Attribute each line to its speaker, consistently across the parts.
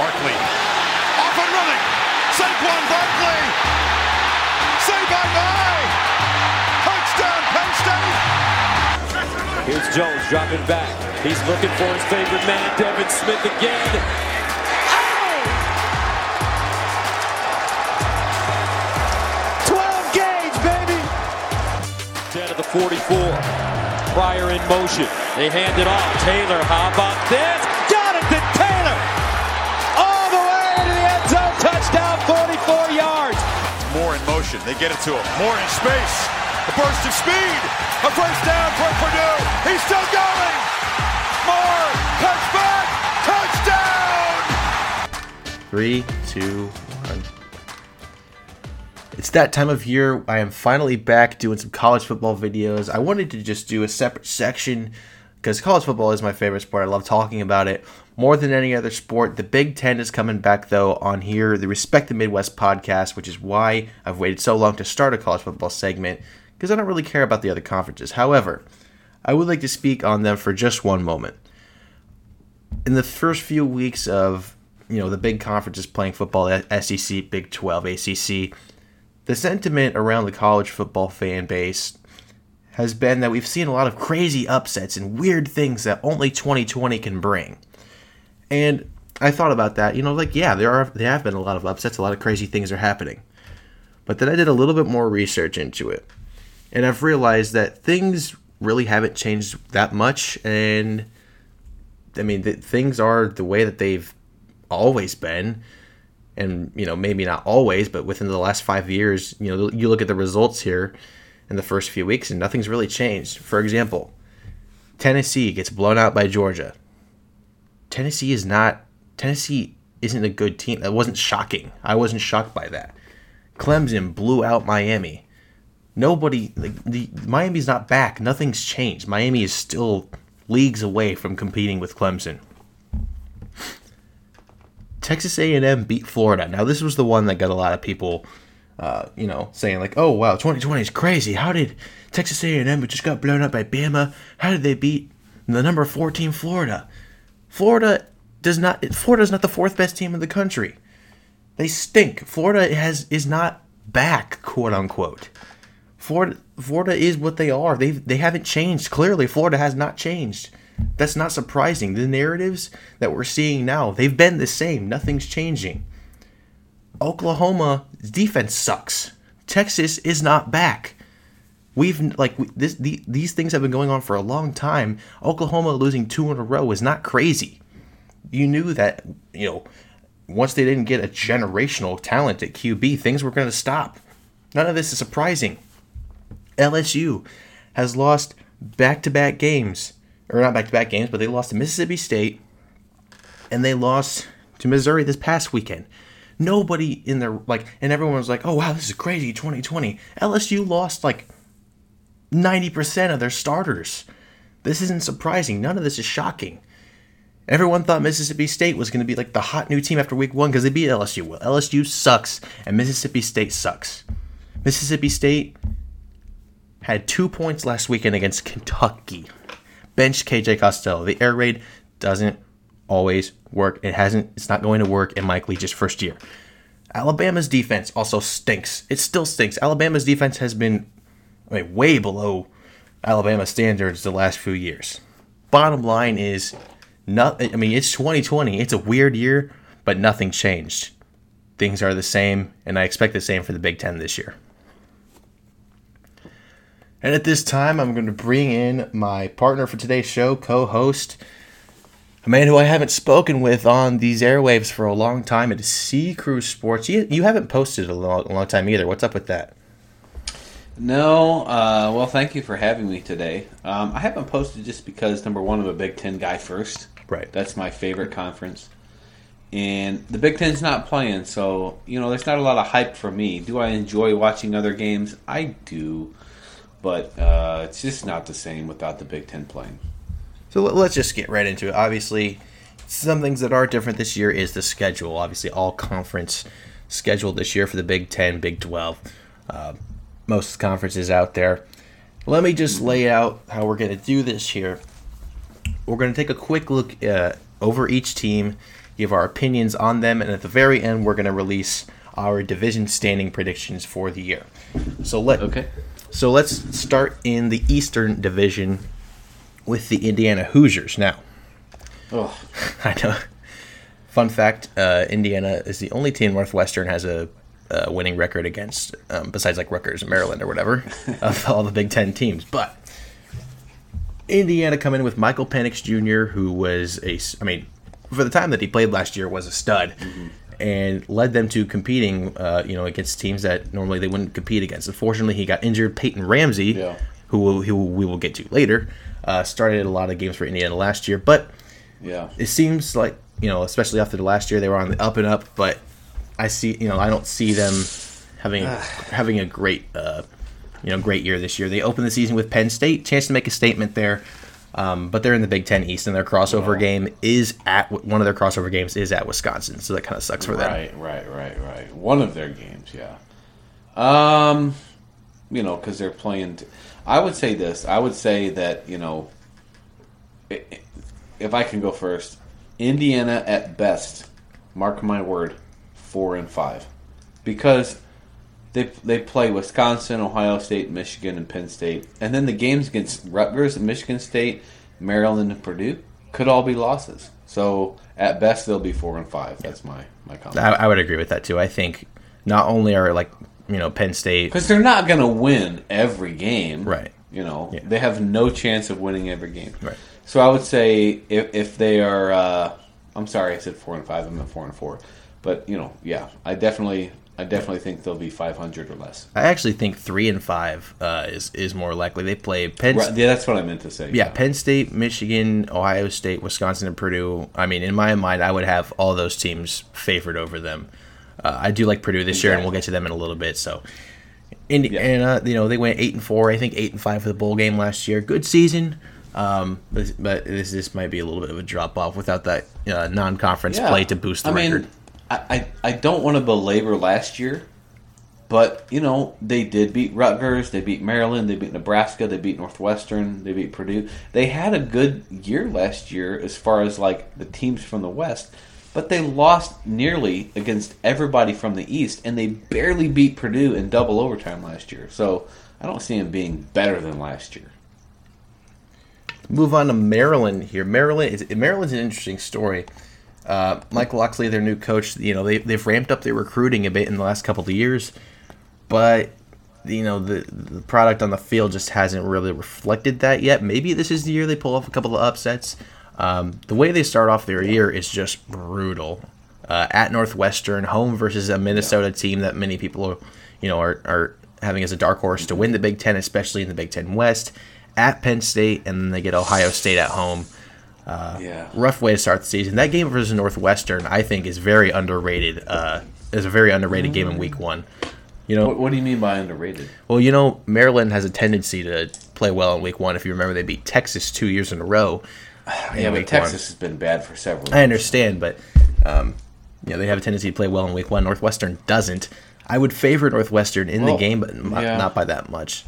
Speaker 1: Barkley. Off and running. Saquon Barkley. Say bye-bye. Touchdown, Penn State.
Speaker 2: Here's Jones dropping back. He's looking for his favorite man, Devin Smith again. Twelve gauge, baby. Ten of the 44. Pryor in motion. They hand it off. Taylor, how about this?
Speaker 1: Motion. They get it to him. More in space. A burst of speed. A first down for Purdue. He's still going. More. Cuts back. Touchdown.
Speaker 3: Three, two, it's that time of year. I am finally back doing some college football videos. I wanted to just do a separate section because college football is my favorite sport. I love talking about it more than any other sport. The Big Ten is coming back, though, on here, the Respect the Midwest podcast, which is why I've waited so long to start a college football segment because I don't really care about the other conferences. However, I would like to speak on them for just one moment. In the first few weeks of you know the big conferences playing football, SEC, Big 12, ACC, the sentiment around the college football fan base has been that we've seen a lot of crazy upsets and weird things that only 2020 can bring. And I thought about that, you know, like yeah, there are there have been a lot of upsets, a lot of crazy things are happening. But then I did a little bit more research into it. And I've realized that things really haven't changed that much and I mean, the, things are the way that they've always been and you know maybe not always, but within the last five years, you know you look at the results here in the first few weeks, and nothing's really changed. For example, Tennessee gets blown out by Georgia. Tennessee is not Tennessee isn't a good team. That wasn't shocking. I wasn't shocked by that. Clemson blew out Miami. Nobody like the Miami's not back. Nothing's changed. Miami is still leagues away from competing with Clemson. Texas A&M beat Florida. Now this was the one that got a lot of people, uh, you know, saying like, "Oh wow, 2020 is crazy. How did Texas A&M just got blown up by Bama? How did they beat the number 14 Florida? Florida does not. Florida is not the fourth best team in the country. They stink. Florida has is not back, quote unquote. Florida Florida is what they are. They they haven't changed. Clearly, Florida has not changed. That's not surprising. The narratives that we're seeing now, they've been the same. Nothing's changing. Oklahoma's defense sucks. Texas is not back. We've like this the, these things have been going on for a long time. Oklahoma losing two in a row is not crazy. You knew that, you know, once they didn't get a generational talent at QB, things were going to stop. None of this is surprising. LSU has lost back-to-back games or not back to back games, but they lost to Mississippi State and they lost to Missouri this past weekend. Nobody in there, like, and everyone was like, oh, wow, this is crazy 2020. LSU lost like 90% of their starters. This isn't surprising. None of this is shocking. Everyone thought Mississippi State was going to be like the hot new team after week one because they beat LSU. Well, LSU sucks, and Mississippi State sucks. Mississippi State had two points last weekend against Kentucky bench KJ Costello. The air raid doesn't always work. It hasn't. It's not going to work in Mike Leach's first year. Alabama's defense also stinks. It still stinks. Alabama's defense has been, I mean, way below Alabama standards the last few years. Bottom line is, not. I mean, it's 2020. It's a weird year, but nothing changed. Things are the same, and I expect the same for the Big Ten this year. And at this time, I'm going to bring in my partner for today's show, co host, a man who I haven't spoken with on these airwaves for a long time. It is Sea Cruise Sports. You, you haven't posted a long, long time either. What's up with that?
Speaker 4: No, uh, well, thank you for having me today. Um, I haven't posted just because, number one, I'm a Big Ten guy first.
Speaker 3: Right.
Speaker 4: That's my favorite conference. And the Big Ten's not playing, so, you know, there's not a lot of hype for me. Do I enjoy watching other games? I do but uh, it's just not the same without the Big Ten playing.
Speaker 3: So let's just get right into it. Obviously, some things that are different this year is the schedule. Obviously, all conference scheduled this year for the Big Ten, Big Twelve, uh, most conferences out there. Let me just lay out how we're going to do this here. We're going to take a quick look uh, over each team, give our opinions on them, and at the very end, we're going to release our division standing predictions for the year. So let
Speaker 4: Okay.
Speaker 3: so let's start in the Eastern Division with the Indiana Hoosiers. Now,
Speaker 4: Oh,
Speaker 3: I know. Fun fact: uh, Indiana is the only team Northwestern has a, a winning record against, um, besides like Rutgers and Maryland or whatever, of all the Big Ten teams. But Indiana come in with Michael Penix Jr., who was a, I mean, for the time that he played last year, was a stud, and led them to competing, uh, you know, against teams that normally they wouldn't compete against. Unfortunately, he got injured. Peyton Ramsey,
Speaker 4: Yeah.
Speaker 3: Who, will, who we will get to later, uh, started a lot of games for Indiana last year, but
Speaker 4: yeah.
Speaker 3: it seems like you know, especially after the last year, they were on the up and up. But I see, you know, I don't see them having having a great, uh, you know, great year this year. They open the season with Penn State, chance to make a statement there. Um, but they're in the Big Ten East, and their crossover game is at one of their crossover games is at Wisconsin, so that kind of sucks for them.
Speaker 4: Right, right, right, right. One of their games, yeah. Um, you know, because they're playing. T- I would say this. I would say that you know, if I can go first, Indiana at best, mark my word, four and five, because they they play Wisconsin, Ohio State, Michigan, and Penn State, and then the games against Rutgers, Michigan State, Maryland, and Purdue could all be losses. So at best, they'll be four and five. That's my my comment.
Speaker 3: I, I would agree with that too. I think not only are like you know Penn State,
Speaker 4: Because they're not going to win every game.
Speaker 3: Right.
Speaker 4: You know,
Speaker 3: Yeah.
Speaker 4: they have no chance of winning every game.
Speaker 3: Right.
Speaker 4: So I would say if, if they are, uh, I'm sorry, I said four and five. I meant four and four. But you know, yeah, I definitely, I definitely think they'll be 500 or less.
Speaker 3: I actually think three and five uh, is is more likely. They play Penn.
Speaker 4: Right, yeah, that's what I meant to say.
Speaker 3: Yeah, Penn State, Michigan, Ohio State, Wisconsin, and Purdue. I mean, in my mind, I would have all those teams favored over them. Uh, I do like Purdue this year, and we'll get to them in a little bit. So, Indiana, you know, they went eight and four. I think eight and five for the bowl game last year. Good season, um, but, but this this might be a little bit of a drop off without that uh, non-conference
Speaker 4: Yeah.
Speaker 3: play to boost the
Speaker 4: I
Speaker 3: record.
Speaker 4: mean, I, I, I don't want to belabor last year, but you know they did beat Rutgers, they beat Maryland, they beat Nebraska, they beat Northwestern, they beat Purdue. They had a good year last year as far as like the teams from the West, but they lost nearly against everybody from the East, and they barely beat Purdue in double overtime last year. So I don't see them being better than last year.
Speaker 3: Move on to Maryland here. Maryland is Maryland's an interesting story. Uh, Mike Locksley, their new coach, you know they they've ramped up their recruiting a bit in the last couple of years, but you know the the product on the field just hasn't really reflected that yet. Maybe this is the year they pull off a couple of upsets. Um, the way they start off their year is just brutal. Uh, at Northwestern, home versus a Minnesota team that many people, are, you know, are, are having as a dark horse to win the Big Ten, especially in the Big Ten West. At Penn State, and then they get Ohio State at home
Speaker 4: yeah.
Speaker 3: rough way to start the season. That game versus Northwestern, I think, is very underrated. Uh, is a very underrated game in Week One. You know,
Speaker 4: What, what do you mean by underrated?
Speaker 3: well, you know, Maryland has a tendency to play well in Week One. If you remember, they beat Texas two years in a row.
Speaker 4: Yeah, but Texas
Speaker 3: One.
Speaker 4: has been bad for several.
Speaker 3: I understand, but um, you know, they have a tendency to play well in Week One. Northwestern doesn't. I would favor Northwestern in
Speaker 4: Well,
Speaker 3: the game, but not,
Speaker 4: yeah.
Speaker 3: not by that much.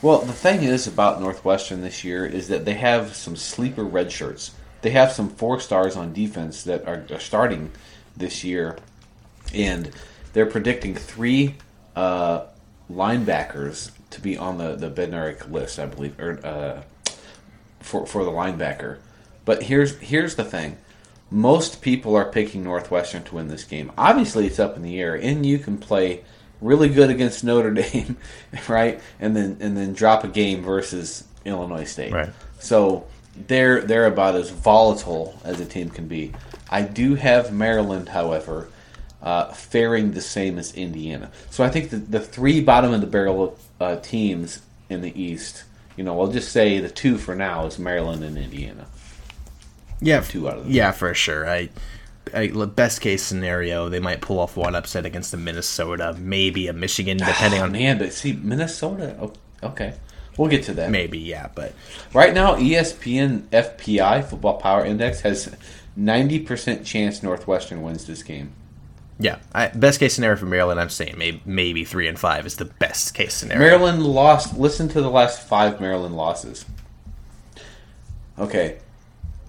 Speaker 4: Well, the thing is about Northwestern this year is that they have some sleeper red shirts. They have some four stars on defense that are, are starting this year, and they're predicting three uh, linebackers to be on the the Bednarik list, I believe, or uh, for for the linebacker. But here's here's the thing: most people are picking Northwestern to win this game. Obviously, it's up in the air, and you can play really good against Notre Dame, right? And then and then drop a game versus Illinois State.
Speaker 3: Right.
Speaker 4: So they're they're about as volatile as a team can be. I do have Maryland, however, uh, faring the same as Indiana. So I think the, the three bottom of the barrel uh, teams in the East, you know, I'll just say the two for now is Maryland and Indiana.
Speaker 3: Yeah,
Speaker 4: Two out of the
Speaker 3: yeah, for sure. I, I, best case scenario, they might pull off one upset against the Minnesota, maybe a Michigan, ah, depending on
Speaker 4: Man, but see Minnesota. oh, Okay, we'll get to that.
Speaker 3: maybe, yeah. But
Speaker 4: Right now, ESPN FPI Football Power Index has ninety percent chance Northwestern wins this game.
Speaker 3: Yeah, I, best case scenario for Maryland, I'm saying maybe, maybe three and five is the best case scenario.
Speaker 4: Maryland lost. Listen to the last five Maryland losses. Okay,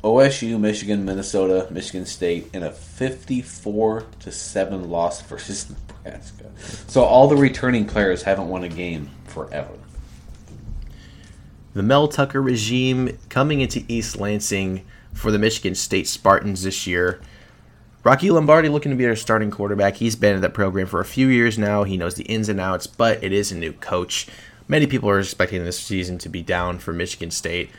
Speaker 4: OSU, Michigan, Minnesota, Michigan State in a 54 to 7 loss versus Nebraska. So all the returning players haven't won a game forever.
Speaker 3: The Mel Tucker regime coming into East Lansing for the Michigan State Spartans this year. Rocky Lombardi looking to be our starting quarterback. He's been at that program for a few years now. He knows the ins and outs, but it is a new coach. Many people are expecting this season to be down for Michigan State.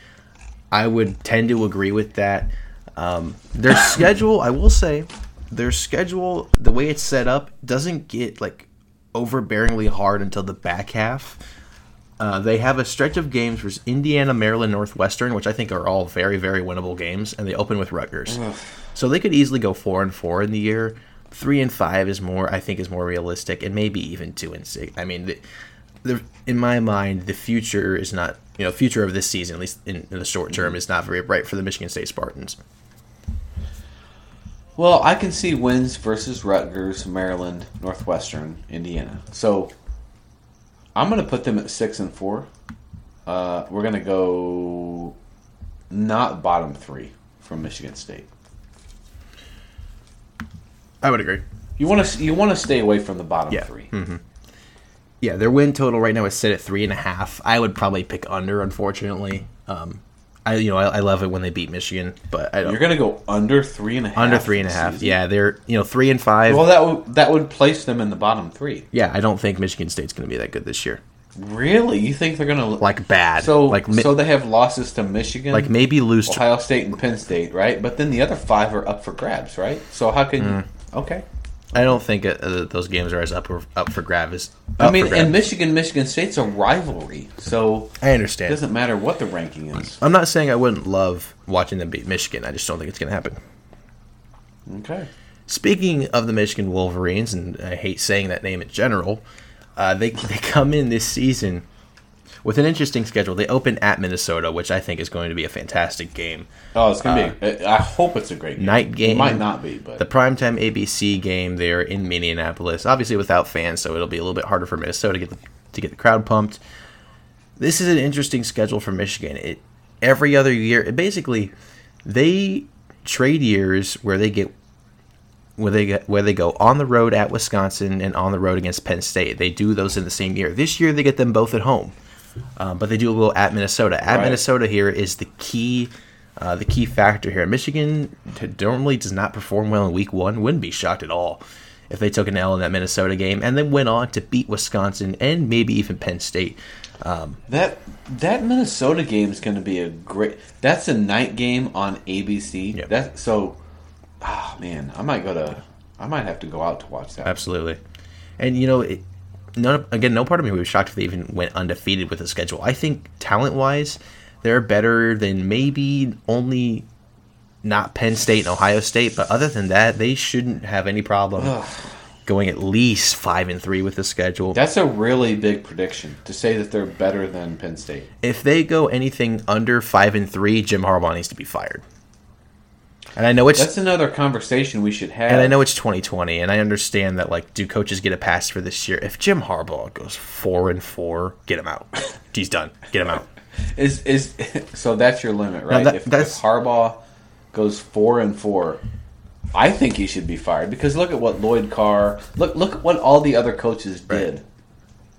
Speaker 3: I would tend to agree with that. Um, their schedule, I will say, their schedule, the way it's set up, doesn't get like overbearingly hard until the back half. Uh, they have a stretch of games versus Indiana, Maryland, Northwestern, which I think are all very, very winnable games, and they open with Rutgers. So they could easily go four and four in the year. Three and five is more, I think, is more realistic, and maybe even two and six. I mean, the, the, in my mind, the future is not, you know, future of this season, at least in, in the short term, is not very bright for the Michigan State Spartans.
Speaker 4: Well, I can see wins versus Rutgers, Maryland, Northwestern, Indiana. So I'm going to put them at six and four. Uh, we're going to go not bottom three from Michigan State.
Speaker 3: I would agree.
Speaker 4: You want to you want to stay away from the bottom
Speaker 3: Yeah.
Speaker 4: 3
Speaker 3: Yeah, their win total right now is set at three and a half. I would probably pick under, unfortunately. Um, I you know I, I love it when they beat Michigan, but I don't
Speaker 4: You're going to go under three and a half.
Speaker 3: under three and a
Speaker 4: this season?
Speaker 3: Yeah, they're you know three and five.
Speaker 4: Well, that would that would place them in the bottom three.
Speaker 3: yeah, I don't think Michigan State's going to be that good this year.
Speaker 4: Really? You think they're going to
Speaker 3: Like bad.
Speaker 4: So
Speaker 3: like mi-
Speaker 4: so they have losses to Michigan,
Speaker 3: like maybe lose. To,
Speaker 4: Ohio State, and Penn State, right? But then the other five are up for grabs, right? So how can
Speaker 3: Mm.
Speaker 4: okay?
Speaker 3: I don't think uh, uh, those games are as up or, up for grab as.
Speaker 4: I mean,
Speaker 3: for grab.
Speaker 4: and Michigan, Michigan State's a rivalry, so
Speaker 3: I understand.
Speaker 4: it
Speaker 3: understand.
Speaker 4: doesn't matter what the ranking is.
Speaker 3: I'm not saying I wouldn't love watching them beat Michigan. I just don't think it's going to happen.
Speaker 4: Okay.
Speaker 3: Speaking of the Michigan Wolverines, and I hate saying that name in general, uh, they they come in this season with an interesting schedule. They open at Minnesota, which I think is going to be a fantastic game.
Speaker 4: Oh, it's gonna be. I hope it's a great game.
Speaker 3: Uh, Night game.
Speaker 4: It might not be, but
Speaker 3: The primetime ABC game there in Minneapolis, obviously without fans, so it'll be a little bit harder for Minnesota to get the, to get the crowd pumped. This is an interesting schedule for Michigan. It every other year, it basically they trade years where they get where they get where they go on the road at Wisconsin and on the road against Penn State. They do those in the same year. This year they get them both at home, um, but they do go at Minnesota. At
Speaker 4: Right.
Speaker 3: Minnesota here is the key. Uh, the key factor here, Michigan normally does not perform well in Week One. Wouldn't be shocked at all if they took an L in that Minnesota game and then went on to beat Wisconsin and maybe even Penn State.
Speaker 4: that that Minnesota game is going to be a great. That's a night game on ABC.
Speaker 3: Yep.
Speaker 4: That so. Ah man, I might go to. I might have to go out to watch that.
Speaker 3: Absolutely. And you know, it, none again, no part of me was shocked if they even went undefeated with the schedule. I think talent wise, they're better than maybe only not Penn State and Ohio State, but other than that, they shouldn't have any problem going at least five and three with the schedule.
Speaker 4: That's a really big prediction to say that they're better than Penn State.
Speaker 3: if they go anything under five and three, Jim Harbaugh needs to be fired. And I know it's
Speaker 4: That's another conversation we should have.
Speaker 3: and I know it's 2020, and I understand that like, do coaches get a pass for this year? If Jim Harbaugh goes four and four, get him out. He's done. Get him out.
Speaker 4: Is is so that's your limit, right?
Speaker 3: that-
Speaker 4: if, if Harbaugh goes four and four, I think he should be fired because look at what Lloyd Carr look look at what all the other coaches did,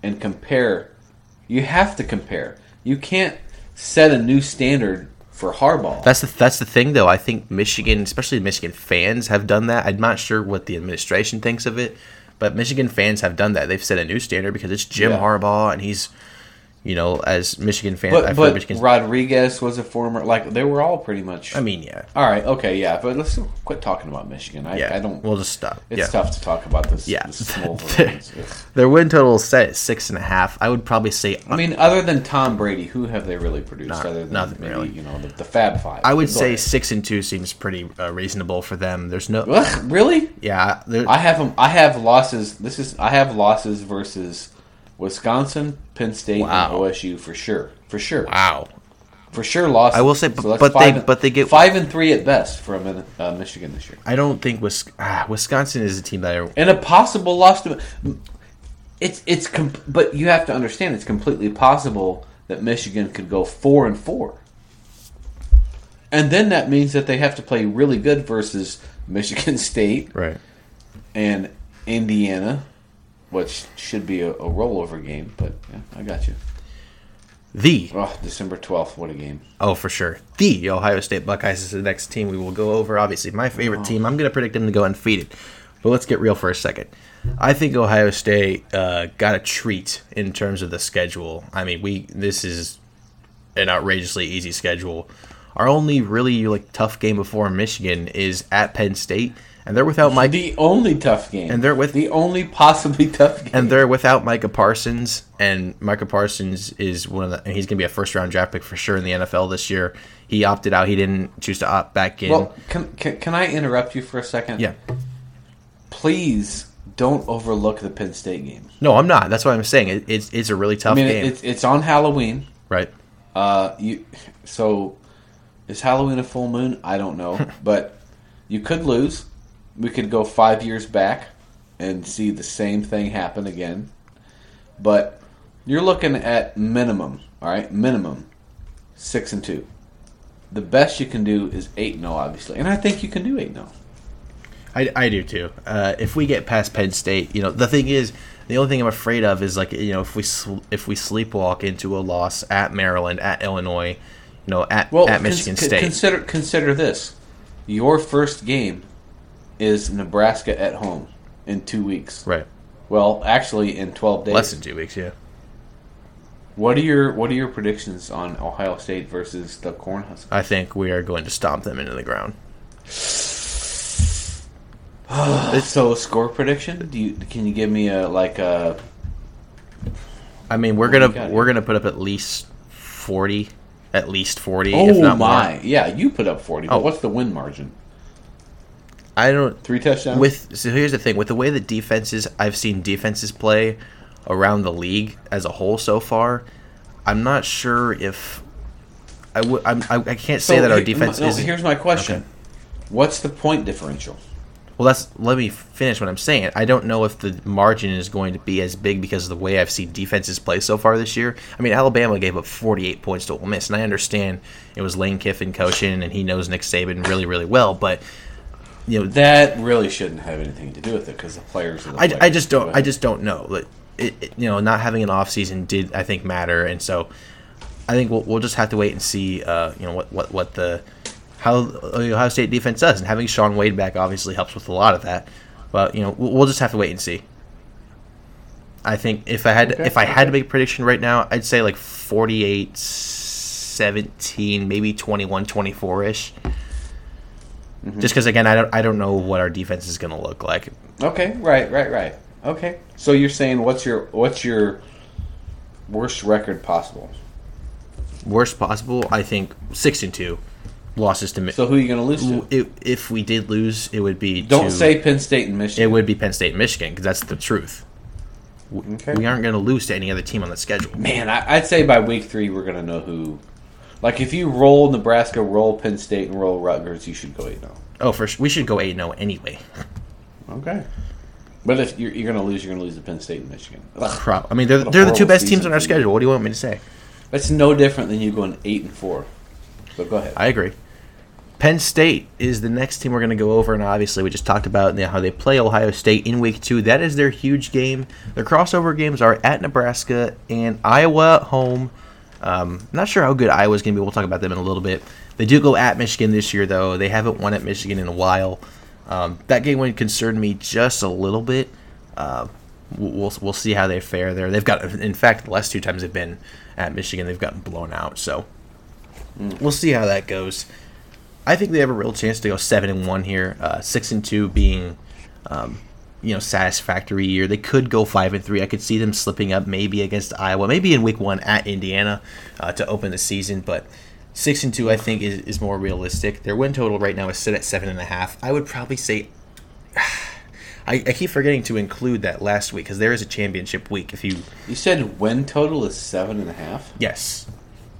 Speaker 4: and compare. You have to compare. You can't set a new standard for Harbaugh.
Speaker 3: That's the that's the thing, though. I think Michigan, especially Michigan fans, have done that. I'm not sure what the administration thinks of it, but Michigan fans have done that. They've set a new standard because it's Jim
Speaker 4: Yeah.
Speaker 3: Harbaugh, and he's, you know, as Michigan fans,
Speaker 4: but but
Speaker 3: Michigan.
Speaker 4: Rodriguez was a former like they were all pretty much.
Speaker 3: I mean, yeah,
Speaker 4: all right, okay, yeah, but let's quit talking about Michigan. I,
Speaker 3: yeah.
Speaker 4: I don't.
Speaker 3: We'll just stop.
Speaker 4: it's
Speaker 3: yeah.
Speaker 4: tough to talk about this.
Speaker 3: Yeah.
Speaker 4: this small
Speaker 3: Their win total is set at six and a half. I would probably say
Speaker 4: I mean, other than Tom Brady, who have they really produced?
Speaker 3: Not-
Speaker 4: other than
Speaker 3: nothing
Speaker 4: maybe,
Speaker 3: really.
Speaker 4: you know the, the Fab Five.
Speaker 3: I would
Speaker 4: Go
Speaker 3: say
Speaker 4: ahead.
Speaker 3: six and two seems pretty uh, reasonable for them. There's no,
Speaker 4: Ugh, really.
Speaker 3: yeah,
Speaker 4: I have them. I have losses. This is I have losses versus Wisconsin, Penn State,
Speaker 3: Wow.
Speaker 4: and OSU for sure. For sure.
Speaker 3: wow.
Speaker 4: For sure, lost.
Speaker 3: I will say,
Speaker 4: So
Speaker 3: but-
Speaker 4: that's
Speaker 3: but they-
Speaker 4: and-
Speaker 3: but they get-
Speaker 4: five and three at best from uh, Michigan this year,
Speaker 3: I don't think Wis- ah, Wisconsin is a team that I,
Speaker 4: and a possible loss to. It's it's com- but you have to understand it's completely possible that Michigan could go four and four. And then that means that they have to play really good versus Michigan State
Speaker 3: Right.
Speaker 4: and Indiana, which should be a, a rollover game. But yeah, I got you.
Speaker 3: The
Speaker 4: Oh, December twelfth, what a game!
Speaker 3: oh for sure. The Ohio State Buckeyes is the next team we will go over. Obviously, my favorite team. I'm going to predict them to go undefeated. But let's get real for a second. I think Ohio State uh, got a treat in terms of the schedule. I mean, we this is an outrageously easy schedule. Our only really like tough game before Michigan is at Penn State, and they're without Mike.
Speaker 4: The only tough game,
Speaker 3: And they're with-
Speaker 4: the only possibly tough game.
Speaker 3: and they're without Micah Parsons, and Micah Parsons is one of the, and he's going to be a first round draft pick for sure in the NFL this year. He opted out; he didn't choose to opt back in.
Speaker 4: well, can, can can I interrupt you for a second?
Speaker 3: yeah,
Speaker 4: Please don't overlook the Penn State game.
Speaker 3: no, I'm not. That's what I'm saying. It, it's it's a really tough
Speaker 4: I mean,
Speaker 3: game,
Speaker 4: it's it's on Halloween.
Speaker 3: right?
Speaker 4: Uh, you so is Halloween a full moon? I don't know, but you could lose. We could go five years back and see the same thing happen again. But you're looking at minimum, all right, minimum six and two. The best you can do is eight and zero, obviously, and I think you can do eight and oh. zero.
Speaker 3: I, I do too. Uh, if we get past Penn State, you know, the thing is, the only thing I'm afraid of is like you know if we sl- if we sleepwalk into a loss at Maryland, at Illinois, you know, at
Speaker 4: Well,
Speaker 3: at Michigan
Speaker 4: cons-
Speaker 3: State.
Speaker 4: Consider consider this: your first game is Nebraska at home in two weeks.
Speaker 3: right,
Speaker 4: Well, actually, in twelve days.
Speaker 3: less than two weeks. Yeah.
Speaker 4: What are your What are your predictions on Ohio State versus the Cornhuskers?
Speaker 3: I think we are going to stomp them into the ground.
Speaker 4: so, a score prediction? Do you can you give me a like a?
Speaker 3: I mean, we're gonna we're gonna put up at least forty, at least forty,
Speaker 4: Oh
Speaker 3: if not
Speaker 4: my!
Speaker 3: more.
Speaker 4: Yeah, you put up forty. But
Speaker 3: Oh.
Speaker 4: what's the win margin?
Speaker 3: I don't.
Speaker 4: Three touchdowns.
Speaker 3: With so here's the thing with the way that defenses I've seen defenses play around the league as a whole so far, I'm not sure if I would. I'm, I, I can't say
Speaker 4: So
Speaker 3: that our defense
Speaker 4: no,
Speaker 3: is.
Speaker 4: Here's my question:
Speaker 3: Okay.
Speaker 4: What's the point differential?
Speaker 3: Well, that's let me finish what I'm saying. I don't know if the margin is going to be as big because of the way I've seen defenses play so far this year. I mean, Alabama gave up 48 points to Ole Miss, and I understand it was Lane Kiffin coaching, and he knows Nick Saban really, really well. But you know,
Speaker 4: That really shouldn't have anything to do with it because the players are the
Speaker 3: I,
Speaker 4: players.
Speaker 3: I just don't. I just don't know. Like, it, it- you know, not having an off season did I think matter, and so I think we'll, we'll just have to wait and see. Uh, you know what what what the how Ohio State defense does, and having Shaun Wade back obviously helps with a lot of that. But you know, we'll, we'll just have to wait and see. I think if I had
Speaker 4: Okay,
Speaker 3: if I had to make a prediction right now, I'd say like 48 17, maybe 21 24 ish.
Speaker 4: Mm-hmm.
Speaker 3: Just because again, I don't I don't know what our defense is going to look like.
Speaker 4: Okay, right, right, right. Okay, so you're saying what's your what's your worst record possible?
Speaker 3: worst possible, I think six and two losses to. Mi-
Speaker 4: So who are you going to lose to?
Speaker 3: if, if we did lose, it would be
Speaker 4: Don't
Speaker 3: to-
Speaker 4: say Penn State and Michigan.
Speaker 3: it would be Penn State and Michigan because that's the truth.
Speaker 4: Okay.
Speaker 3: We aren't going to lose to any other team on the schedule.
Speaker 4: Man, I, I'd say by week three we're going to know who. Like if you roll Nebraska, roll Penn State, and roll Rutgers, you should go eight zero.
Speaker 3: Oh. oh, for sure, we should go eight zero oh anyway.
Speaker 4: Okay. But if you're, you're going to lose, you're going to lose to Penn State and Michigan. Ugh.
Speaker 3: Pro- I mean, they're they're the two best teams on our schedule. What do you want me to say?
Speaker 4: That's no different than you going eight and four. But go ahead.
Speaker 3: I agree. Penn State is the next team we're going to go over, and obviously we just talked about how they play Ohio State in Week Two. That is their huge game. Their crossover games are at Nebraska and Iowa at home. Um, not sure how good Iowa's going to be. We'll talk about them in a little bit. They do go at Michigan this year, though. They haven't won at Michigan in a while. Um, that game would concern me just a little bit. Uh, we'll, we'll we'll see how they fare there. They've got, in fact, the last two times they've been at Michigan, they've gotten blown out. So we'll see how that goes. I think they have a real chance to go seven and one here. Uh, six and two being, um, you know, satisfactory year. They could go five and three. I could see them slipping up maybe against Iowa, maybe in week one at Indiana uh, to open the season. But six and two, I think, is, is more realistic. Their win total right now is set at seven and a half. I would probably say. I, I keep forgetting to include that last week because there is a championship week. If you
Speaker 4: You said win total is seven and a half.
Speaker 3: yes,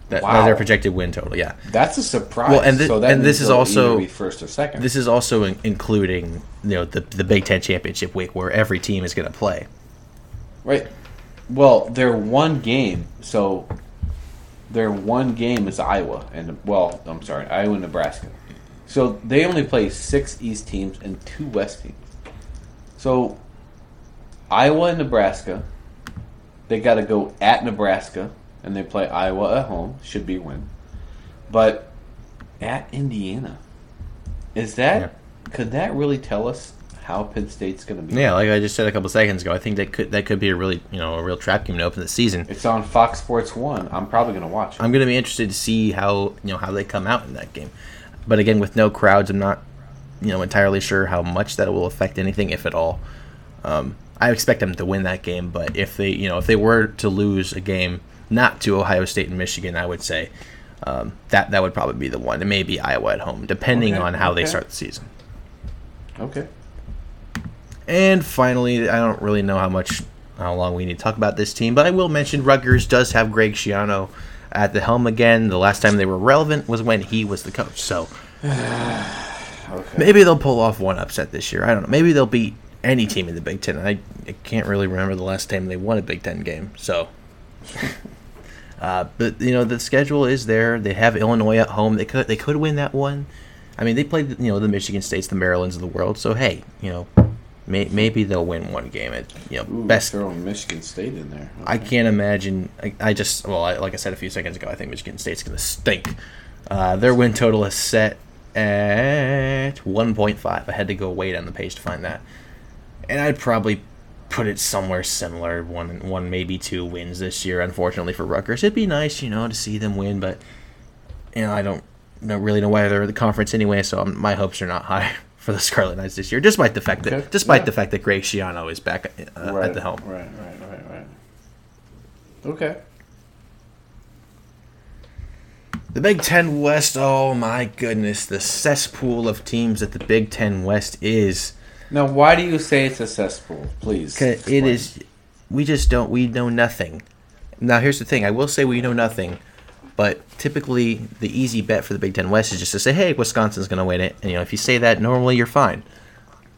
Speaker 3: that,
Speaker 4: Wow.
Speaker 3: their projected win total. Yeah,
Speaker 4: That's a surprise.
Speaker 3: Well, and thi-
Speaker 4: so
Speaker 3: and this is also-
Speaker 4: first or second.
Speaker 3: This is also in- including you know the the Big Ten championship week where every team is going to play.
Speaker 4: right. Well, they're one game, so their one game is Iowa, and well, I'm sorry, Iowa and Nebraska. So they only play six East teams and two West teams. So Iowa and Nebraska, they got to go at Nebraska, and they play Iowa at home. Should be a win, but at Indiana, is that could that really tell us how Penn State's going to be?
Speaker 3: Yeah, like I just said a couple seconds ago, I think that could that could be a really you know a real trap game to open the season.
Speaker 4: It's on Fox Sports One. I'm probably going to watch it.
Speaker 3: I'm going to be interested to see how you know how they come out in that game. But again, with no crowds, I'm not you know entirely sure how much that will affect anything, if at all. Um, I expect them to win that game, but if they you know if they were to lose a game not to Ohio State and Michigan, I would say um, that that would probably be the one. It may be Iowa at home, depending
Speaker 4: Okay,
Speaker 3: on how they start the season.
Speaker 4: Okay.
Speaker 3: And finally, I don't really know how much, how long we need to talk about this team, but I will mention Rutgers does have Greg Schiano at the helm again. The last time they were relevant was when he was the coach. So
Speaker 4: Okay.
Speaker 3: maybe they'll pull off one upset this year. I don't know. Maybe they'll beat any team in the Big Ten. I, I can't really remember the last time they won a Big Ten game. So. Uh, but you know the schedule is there. They have Illinois at home. They could they could win that one. I mean they played you know the Michigan States, the Marylands of the world. So hey, you know may, maybe they'll win one game. At you know
Speaker 4: Ooh,
Speaker 3: best.
Speaker 4: throwing Michigan State in there.
Speaker 3: I can't imagine. I, I just well, I, like I said a few seconds ago, I think Michigan State's going to stink. Uh, their win total is set at 1.5. I had to go way down the page to find that, and I'd probably put it somewhere similar. One, one maybe two wins this year. Unfortunately for Rutgers, it'd be nice, you know, to see them win, but you know, I don't don't really know why they're in the conference anyway. So um my hopes are not high for the Scarlet Knights this year, despite the fact that
Speaker 4: Okay,
Speaker 3: despite
Speaker 4: yeah.
Speaker 3: the fact that Greg Schiano is back uh,
Speaker 4: right,
Speaker 3: at the helm.
Speaker 4: Right, right, right, right. Okay.
Speaker 3: The Big Ten West, oh my goodness, the cesspool of teams that the Big Ten West is.
Speaker 4: Now, why do you say it's a cesspool? Please.
Speaker 3: It
Speaker 4: explain.
Speaker 3: We just don't. We know nothing. Now, here's the thing. I will say we know nothing, but typically the easy bet for the Big Ten West is just to say, "Hey, Wisconsin's going to win it," and you know if you say that, normally you're fine.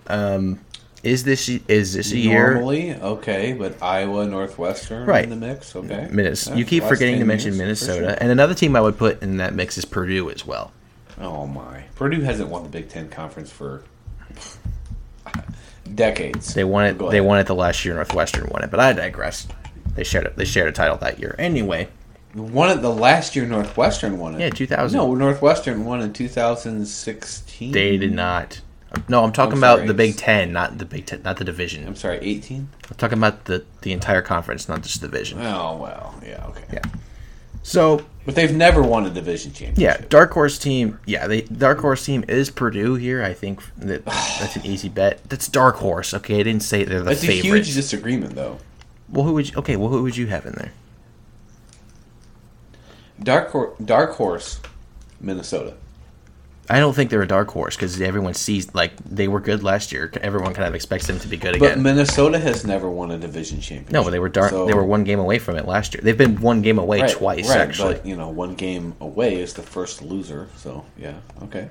Speaker 3: Um, is this is this a year?
Speaker 4: Normally, okay, but Iowa, Northwestern
Speaker 3: Right.
Speaker 4: in the mix, okay.
Speaker 3: Minnes-
Speaker 4: Yeah,
Speaker 3: you keep forgetting to mention Minnesota,
Speaker 4: sure.
Speaker 3: and another team I would put in that mix is Purdue as well.
Speaker 4: Oh my, Purdue hasn't won the Big Ten conference for decades.
Speaker 3: They won it. They won it the last year. Northwestern won it, but I digress. They shared it. They shared a title that year. Anyway,
Speaker 4: Won it the last year Northwestern won it.
Speaker 3: Yeah, 2000.
Speaker 4: No, Northwestern won in 2016.
Speaker 3: they did not. No, I'm talking
Speaker 4: I'm
Speaker 3: about
Speaker 4: sorry,
Speaker 3: the Big Ten, not the Big Ten, not the division.
Speaker 4: I'm sorry, 18.
Speaker 3: I'm talking about the the entire conference, not just the division.
Speaker 4: Oh well, yeah, okay.
Speaker 3: Yeah. So
Speaker 4: But they've never won a division championship.
Speaker 3: yeah, dark horse team. Yeah, they dark horse team is Purdue here. I think that that's an easy bet. That's dark horse. Okay, I didn't say they're the
Speaker 4: That's a
Speaker 3: favorite.
Speaker 4: huge disagreement, though.
Speaker 3: well, who would you? Okay, well, who would you have in there?
Speaker 4: Dark Hor- Dark Horse, Minnesota.
Speaker 3: I don't think they're a dark horse because everyone sees like they were good last year. Everyone kind of expects them to be good again. But.
Speaker 4: Minnesota has never won a division championship.
Speaker 3: no, but they were dark.
Speaker 4: So-
Speaker 3: they were one game away from it last year. They've been one game away
Speaker 4: right,
Speaker 3: twice
Speaker 4: right,
Speaker 3: actually.
Speaker 4: But you know, one game away is the first loser. So yeah, okay.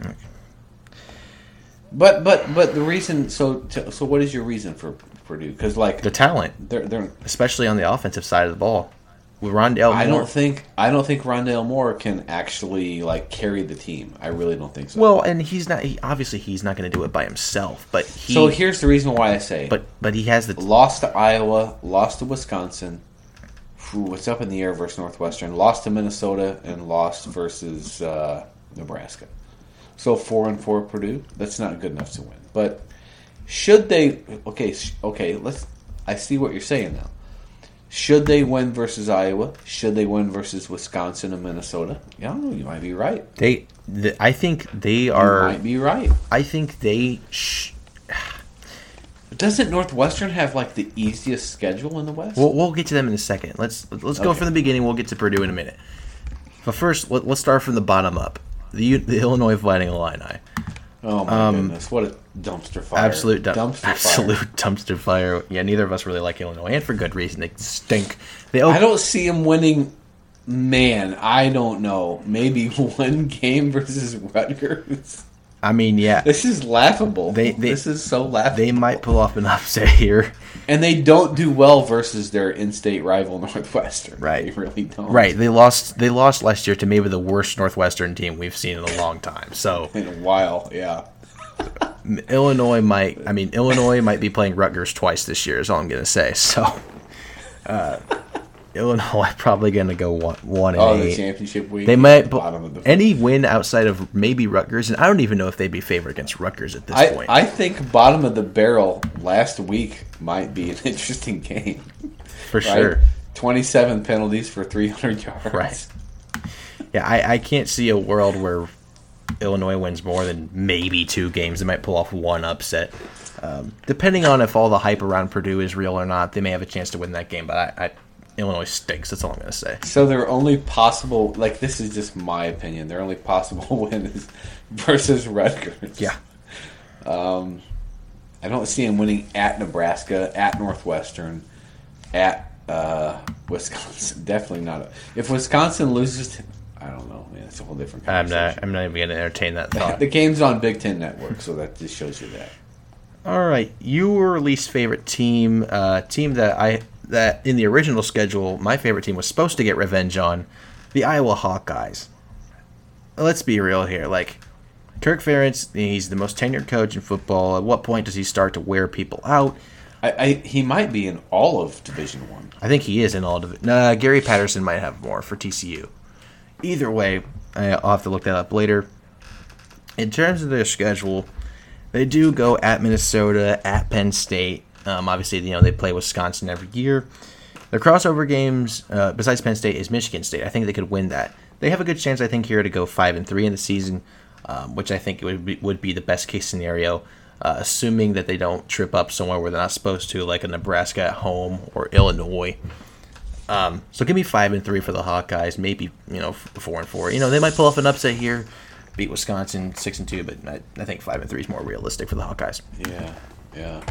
Speaker 4: But but but the reason. So t- so what is your reason for Purdue? Because like
Speaker 3: the talent,
Speaker 4: they're they're.
Speaker 3: especially on the offensive side of the ball, with Rondale
Speaker 4: I don't think I don't think Rondale Moore can actually like carry the team. I really don't think so.
Speaker 3: Well, and he's not. He, obviously, he's not going to do it by himself. But he.
Speaker 4: so here's the reason why I say
Speaker 3: But but he has the.
Speaker 4: lost to Iowa, lost to Wisconsin. Whew, what's up in the air versus Northwestern? Lost to Minnesota and lost versus uh, Nebraska. So four and four Purdue. That's not good enough to win. But should they? Okay, okay. Let's. I see what you're saying now. Should they win versus Iowa? Should they win versus Wisconsin and Minnesota? Yeah, I don't know. You might be right.
Speaker 3: They. The, I think they
Speaker 4: You
Speaker 3: are.
Speaker 4: might be right.
Speaker 3: I think they. Sh-
Speaker 4: Doesn't Northwestern have like the easiest schedule in the West?
Speaker 3: we'll, we'll get to them in a second. Let's let's go from the beginning. We'll get to Purdue in a minute. But first, let, let's start from the bottom up. The the Illinois Fighting Illini.
Speaker 4: Oh my goodness! What a dumpster fire!
Speaker 3: um, Absolute dump,
Speaker 4: dumpster
Speaker 3: absolute
Speaker 4: fire.
Speaker 3: dumpster fire. Yeah, neither of us really like Illinois, and for good reason. They stink. They
Speaker 4: I don't see him winning. Man, I don't know. Maybe one game versus Rutgers.
Speaker 3: I mean, yeah,
Speaker 4: This is laughable.
Speaker 3: They- they-
Speaker 4: this is so laughable.
Speaker 3: they might pull off an upset here.
Speaker 4: and they don't do well versus their in-state rival Northwestern.
Speaker 3: Right.
Speaker 4: They really don't.
Speaker 3: Right, they lost. They lost last year to maybe the worst Northwestern team we've seen in a long time. So
Speaker 4: In a while, yeah.
Speaker 3: Illinois might. I mean, Illinois might be playing Rutgers twice this year. Is all I'm gonna say. So, uh, Illinois probably gonna go one one and
Speaker 4: Oh, the championship week.
Speaker 3: They might
Speaker 4: bottom of the.
Speaker 3: any win outside of maybe Rutgers, and I don't even know if they'd be favored against Rutgers at this
Speaker 4: I,
Speaker 3: point.
Speaker 4: I think bottom of the barrel last week might be an interesting game.
Speaker 3: for
Speaker 4: Right?
Speaker 3: sure.
Speaker 4: 27 penalties for 300 yards.
Speaker 3: Right. Yeah, I, I can't see a world where Illinois wins more than maybe two games. They might pull off one upset. Um, depending on if all the hype around Purdue is real or not, they may have a chance to win that game. But I, I Illinois stinks. That's all I'm going to say.
Speaker 4: So their only possible, like this is just my opinion, their only possible win is versus Rutgers.
Speaker 3: Yeah.
Speaker 4: Um, I don't see them winning at Nebraska, at Northwestern, at uh, Wisconsin. Definitely not. If Wisconsin loses, to, I don't know, man. It's a whole different
Speaker 3: I'm not. I'm not even going to entertain that thought.
Speaker 4: The game's on Big Ten Network, so that just shows you that.
Speaker 3: All right, your least favorite team, uh, team that I that in the original schedule, my favorite team was supposed to get revenge on, the Iowa Hawkeyes. Let's be real here, like Kirk Ferentz, he's the most tenured coach in football. At what point does he start to wear people out?
Speaker 4: I, I he might be in all of Division One.
Speaker 3: I think he is in all of it. Nah, Gary Patterson might have more for TCU. Either way, I'll have to look that up later. In terms of their schedule, they do go at Minnesota, at Penn State. Um, obviously, you know they play Wisconsin every year. Their crossover games, uh, besides Penn State, is Michigan State. I think they could win that. They have a good chance, I think, here to go five and three in the season, um, which I think would be, would be the best case scenario, uh, assuming that they don't trip up somewhere where they're not supposed to, like a Nebraska at home or Illinois. Um, so give me five and three for the Hawkeyes, maybe you know four and four. You know they might pull off an upset here, beat Wisconsin six and two, but I, I think five and three is more realistic for the Hawkeyes.
Speaker 4: Yeah, yeah.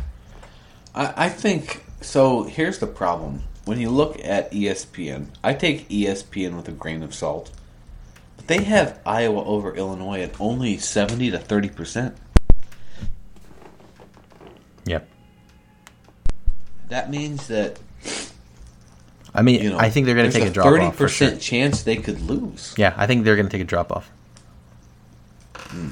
Speaker 4: I, I think so. Here's the problem: when you look at ESPN, I take ESPN with a grain of salt. But they have Iowa over Illinois at only seventy to thirty percent.
Speaker 3: Yep.
Speaker 4: That means that
Speaker 3: I mean,
Speaker 4: you know
Speaker 3: I think they're going to take a drop
Speaker 4: thirty
Speaker 3: off for sure.
Speaker 4: percent chance they could lose.
Speaker 3: Yeah, I think they're going to take a drop off. Hmm.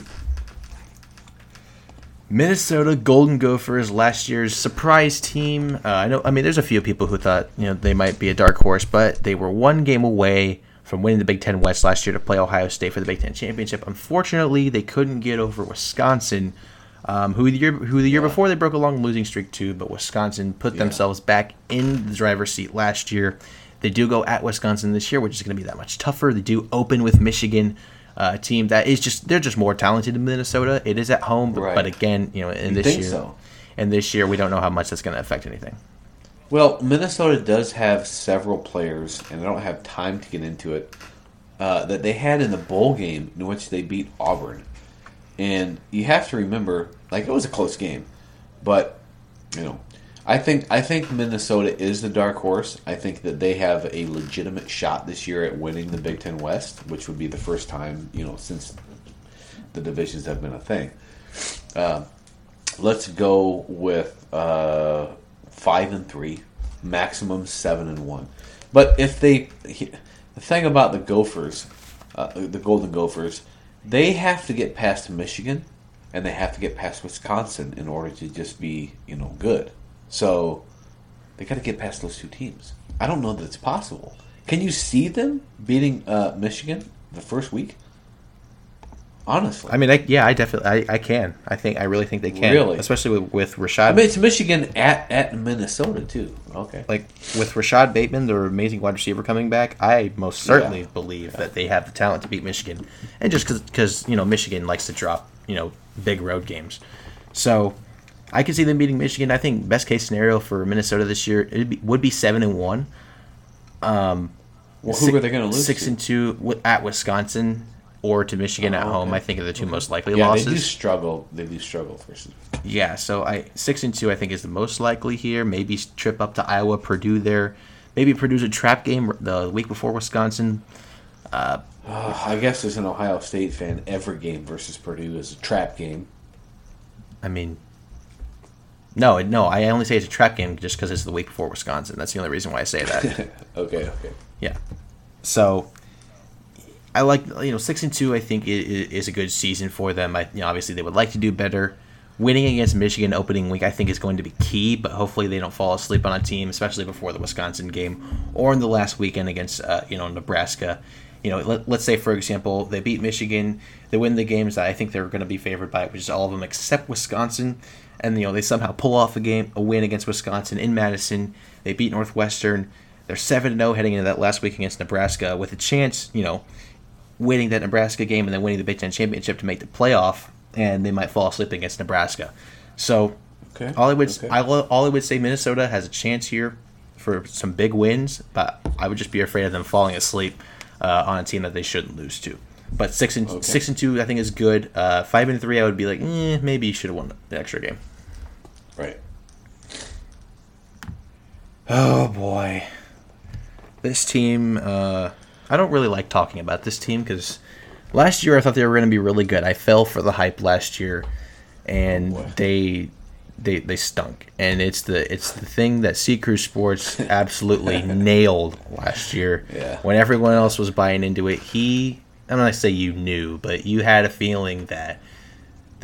Speaker 3: Minnesota Golden Gophers, last year's surprise team. Uh, I know. I mean, there's a few people who thought you know they might be a dark horse, but they were one game away from winning the Big Ten West last year to play Ohio State for the Big Ten championship. Unfortunately, they couldn't get over Wisconsin, um, who the year who the year before they broke a long losing streak too. But Wisconsin put themselves back in the driver's seat last year. They do go at Wisconsin this year, which is going to be that much tougher. They do open with Michigan, uh, a team that is just they're just more talented than Minnesota. It is at home, but,
Speaker 4: Right.
Speaker 3: but again, you know, in
Speaker 4: You
Speaker 3: this
Speaker 4: think
Speaker 3: year,
Speaker 4: so?
Speaker 3: and this year we don't know how much that's going to affect anything.
Speaker 4: Well, Minnesota does have several players, and I don't have time to get into it, uh, that they had in the bowl game in which they beat Auburn. And you have to remember, like, it was a close game. But, you know, I think I think Minnesota is the dark horse. I think that they have a legitimate shot this year at winning the Big Ten West, which would be the first time, you know, since the divisions have been a thing. Uh, let's go with uh, five and three, maximum seven and one. But if they, the thing about the Gophers, uh, the Golden Gophers, they have to get past Michigan, and they have to get past Wisconsin in order to just be, you know, good. So they got to get past those two teams. I don't know that it's possible. Can you see them beating uh, Michigan the first week? Honestly,
Speaker 3: I mean, I, yeah, I definitely, I, I can. I think, I really think they can,
Speaker 4: Really?
Speaker 3: especially with, with Rashad.
Speaker 4: I mean, it's Michigan at at Minnesota too. Okay,
Speaker 3: like with Rashad Bateman, their amazing wide receiver coming back, I most certainly
Speaker 4: Yeah.
Speaker 3: believe that they have the talent to beat Michigan, and just because you know Michigan likes to drop you know big road games, so I can see them beating Michigan. I think best case scenario for Minnesota this year it be, would be seven and one.
Speaker 4: well, who
Speaker 3: Six-
Speaker 4: are they going to lose?
Speaker 3: Six
Speaker 4: to?
Speaker 3: and two at Wisconsin or to Michigan at
Speaker 4: Oh,
Speaker 3: home.
Speaker 4: okay.
Speaker 3: I think are the two most likely
Speaker 4: Yeah,
Speaker 3: losses.
Speaker 4: they do struggle. They do struggle versus.
Speaker 3: Yeah, so I six and two I think is the most likely here. Maybe trip up to Iowa, Purdue there. Maybe Purdue's a trap game the week before Wisconsin.
Speaker 4: Uh, I guess as an Ohio State fan, every game versus Purdue is a trap game.
Speaker 3: I mean, no, no. I only say it's a trap game just because it's the week before Wisconsin. That's the only reason why I say that.
Speaker 4: okay, okay.
Speaker 3: Yeah. So I like you know six and two. I think is a good season for them. I, you know, obviously they would like to do better. Winning against Michigan opening week, I think, is going to be key. But hopefully they don't fall asleep on a team, especially before the Wisconsin game or in the last weekend against uh, you know Nebraska. You know, let, let's say for example they beat Michigan, they win the games that I think they're going to be favored by, which is all of them except Wisconsin and you know they somehow pull off a game, a win against Wisconsin in Madison. They beat Northwestern. They're seven zero heading into that last week against Nebraska with a chance, you know, winning that Nebraska game and then winning the Big Ten championship to make the playoff. And they might fall asleep against Nebraska. So okay. all I would okay. I, all I would say Minnesota has a chance here for some big wins, but I would just be afraid of them falling asleep uh, on a team that they shouldn't lose to. But six and okay. six and two, I think is good. Uh, five and three, I would be like, eh, maybe you should have won the extra game.
Speaker 4: Right.
Speaker 3: Oh boy, this team. Uh, I don't really like talking about this team because last year I thought they were going to be really good. I fell for the hype last year, and oh they they they stunk. And it's the it's the thing that Sea Crew Sports absolutely nailed last year.
Speaker 4: Yeah.
Speaker 3: When everyone else was buying into it, he. I'm not gonna say you knew, but you had a feeling that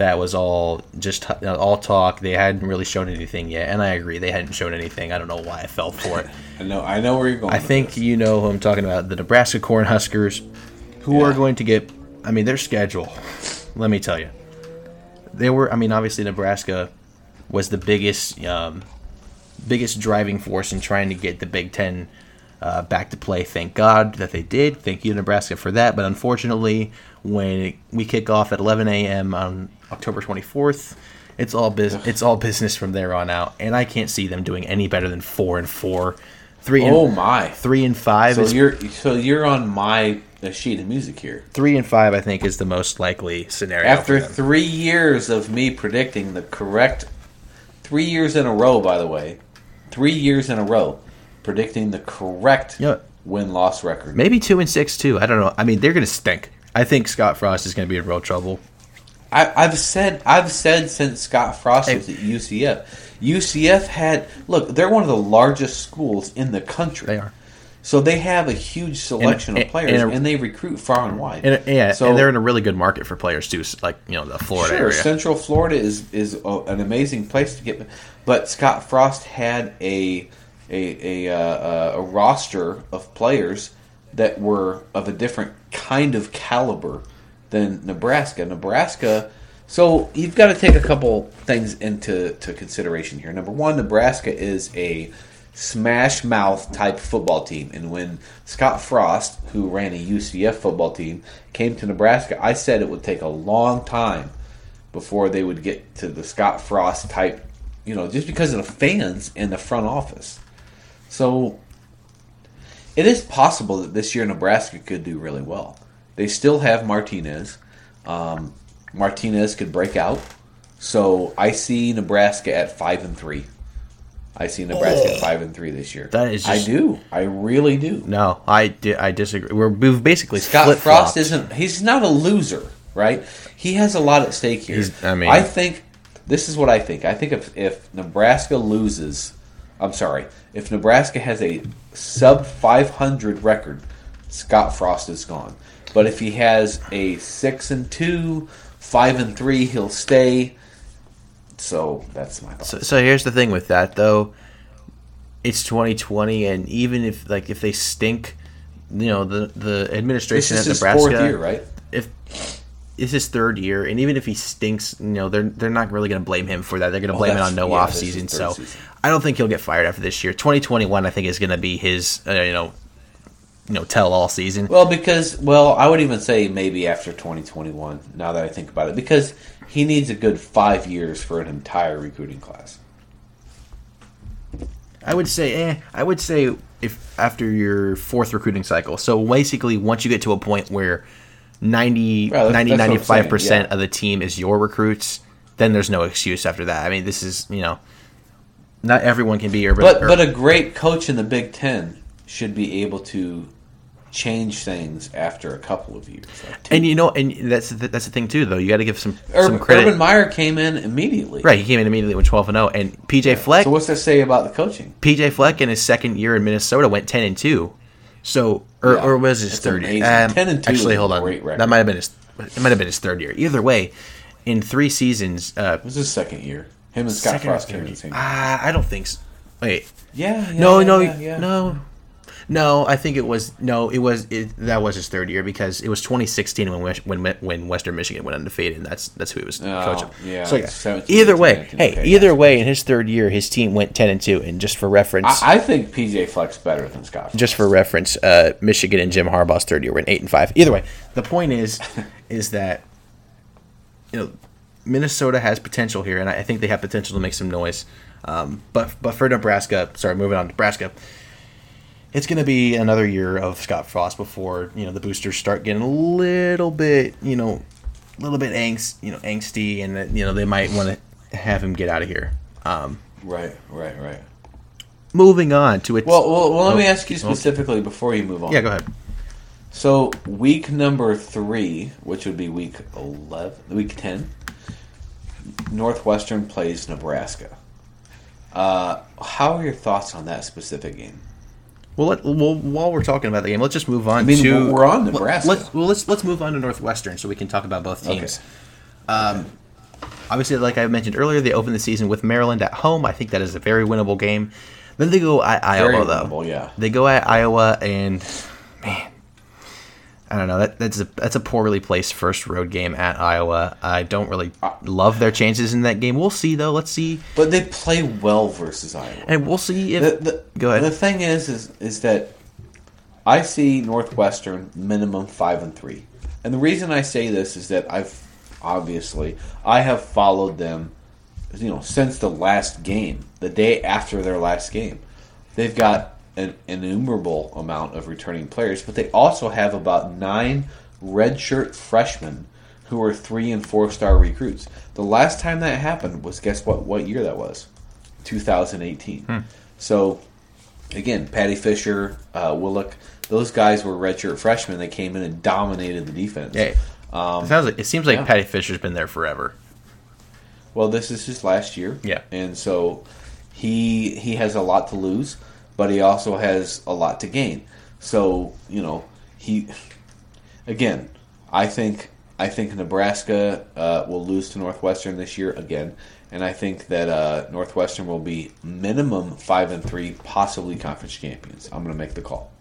Speaker 3: that was all just all talk. They hadn't really shown anything yet, and I agree they hadn't shown anything. I don't know why I fell for it.
Speaker 4: I know, I know where you're going.
Speaker 3: I think
Speaker 4: this.
Speaker 3: you know who I'm talking about. The Nebraska Cornhuskers, who yeah. are going to get. I mean, their schedule. Let me tell you, they were. I mean, obviously Nebraska was the biggest, um, biggest driving force in trying to get the Big Ten uh, back to play. Thank God that they did. Thank you, Nebraska, for that. But unfortunately, when we kick off at 11 a.m. on October 24th. It's all business. It's all business from there on out, and I can't see them doing any better than four and four, three. And,
Speaker 4: oh my,
Speaker 3: three and five.
Speaker 4: So is, you're so you're on my sheet of music here.
Speaker 3: Three and five, I think, is the most likely scenario.
Speaker 4: After three years of me predicting the correct, three years in a row, by the way, three years in a row, predicting the correct win loss record.
Speaker 3: Maybe two and six too. I don't know. I mean, they're going to stink. I think Scott Frost is going to be in real trouble.
Speaker 4: I, have said I've said since Scott Frost was at UCF. UCF had look. They're one of the largest schools in the country.
Speaker 3: They are.
Speaker 4: So they have a huge selection and, of players, and, a, and, they recruit far and wide.
Speaker 3: And, yeah, so, and they're in a really good market for players too, like you know the Florida
Speaker 4: sure,
Speaker 3: area.
Speaker 4: Central Florida is is a, an amazing place to get. But Scott Frost had a a a, uh, a roster of players that were of a different kind of caliber than Nebraska. Nebraska. So you've got to take a couple things into to consideration here. Number one, Nebraska is a smash mouth type football team. And when Scott Frost, who ran a UCF football team, came to Nebraska, I said it would take a long time before they would get to the Scott Frost type, you know, just because of the fans and the front office. So it is possible that this year Nebraska could do really well. They still have Martinez. Um, Martinez could break out. So I see Nebraska at five and three. I see Nebraska oh, at five and three this year.
Speaker 3: That is,
Speaker 4: just, I do. I really do.
Speaker 3: No, I di- I disagree. We're, we've basically
Speaker 4: Scott Frost isn't. He's not a loser, right? He has a lot at stake here. He's, I mean, I think this is what I think. I think if if Nebraska loses, I'm sorry, if Nebraska has a sub 500 record, Scott Frost is gone. But if he has a six and two, five and three, he'll stay. So that's my
Speaker 3: So, so here's the thing with that though. It's 2020, and even if like if they stink, you know the the administration
Speaker 4: at
Speaker 3: Nebraska,
Speaker 4: year, right?
Speaker 3: If it's his third year, and even if he stinks, you know they're they're not really going to blame him for that. They're going to oh, blame it on no yeah, off season. So season. I don't think he'll get fired after this year. 2021, I think, is going to be his uh, you know you know tell all season.
Speaker 4: Well, because well, I would even say maybe after 2021. Now that I think about it, because he needs a good five years for an entire recruiting class.
Speaker 3: I would say, eh, I would say if after your fourth recruiting cycle. So basically, once you get to a point where 90, well, 90 95% yeah. of the team is your recruits, then there's no excuse after that. I mean, this is, you know, not everyone can be your.
Speaker 4: But, but, but a great coach in the Big Ten should be able to change things after a couple of years. Like.
Speaker 3: And you know, and that's the, that's the thing too, though. You got to give some
Speaker 4: Ur-
Speaker 3: some credit.
Speaker 4: Urban Meyer came in immediately.
Speaker 3: right, he came in immediately with twelve and zero, and PJ Fleck,
Speaker 4: So what's that say about the coaching?
Speaker 3: PJ Fleck in his second year in Minnesota went ten and two. So, or,
Speaker 4: Yeah,
Speaker 3: or was his third
Speaker 4: amazing.
Speaker 3: year? Um,
Speaker 4: 10 and 2
Speaker 3: Actually, hold on. That might have been his. It might have been his third year. Either way, in three seasons, uh,
Speaker 4: It was his second year. Him and Scott Frost came in the same.
Speaker 3: Ah, I don't think so. Wait,
Speaker 4: Yeah, yeah.
Speaker 3: no, no,
Speaker 4: yeah.
Speaker 3: no, no. I think it was no. It was it, that was his third year because it was 2016 when when when Western Michigan went undefeated, and that's that's who he was
Speaker 4: Oh,
Speaker 3: coaching.
Speaker 4: yeah,
Speaker 3: So yeah.
Speaker 4: 17,
Speaker 3: Either way, hey, either way, in his third year, his team went 10 and two, and just for reference,
Speaker 4: I, I think PJ Fleck's better than Scott. Frost.
Speaker 3: just for reference, uh, Michigan and Jim Harbaugh's third year went eight and five. Either way, the point is, is that you know Minnesota has potential here, and I I think they have potential to make some noise. Um, but but for Nebraska, sorry, moving on to Nebraska, it's going to be another year of Scott Frost before you know the boosters start getting a little bit you know a little bit angst you know angsty, and that, you know they might want to have him get out of here. Um,
Speaker 4: Right, right, right.
Speaker 3: moving on to it.
Speaker 4: Well, well, well let me
Speaker 3: Oh,
Speaker 4: ask you specifically before you move on.
Speaker 3: yeah, go ahead.
Speaker 4: So week number three, which would be week eleven, week ten, Northwestern plays Nebraska. Uh, how are your thoughts on that specific game?
Speaker 3: Well, let, well, while we're talking about the game, let's just move on
Speaker 4: I mean,
Speaker 3: to.
Speaker 4: we're on Nebraska.
Speaker 3: Let's well, let's let's move on to Northwestern so we can talk about both teams. Um, obviously, like I mentioned earlier, they open the season with Maryland at home. I think that is a very winnable game. Then they go at Iowa, though.
Speaker 4: winnable, yeah.
Speaker 3: They go at Iowa, and man, I don't know. That that's a that's a poorly placed first road game at Iowa. I don't really love their chances in that game. We'll see, though. Let's see,
Speaker 4: But they play well versus Iowa.
Speaker 3: and we'll see if.
Speaker 4: The, the,
Speaker 3: go ahead.
Speaker 4: The thing is, is, is that I see Northwestern minimum five and three, and the reason I say this is that I've obviously I have followed them, you know, since the last game, the day after their last game. They've got an innumerable amount of returning players, but they also have about nine redshirt freshmen who are three and four star recruits. The last time that happened was guess what? What year that was? 2018. So again, Paddy Fisher, uh, Willock, those guys were redshirt freshmen. They came in and dominated the defense.
Speaker 3: Hey, it sounds like it seems like
Speaker 4: yeah.
Speaker 3: Paddy Fisher's been there forever.
Speaker 4: Well, this is his last year.
Speaker 3: Yeah.
Speaker 4: and so he he has a lot to lose, but he also has a lot to gain. So you know he again. I think I think Nebraska uh, will lose to Northwestern this year again, and I think that uh, Northwestern will be minimum five and three, possibly conference champions. I'm going to make the call.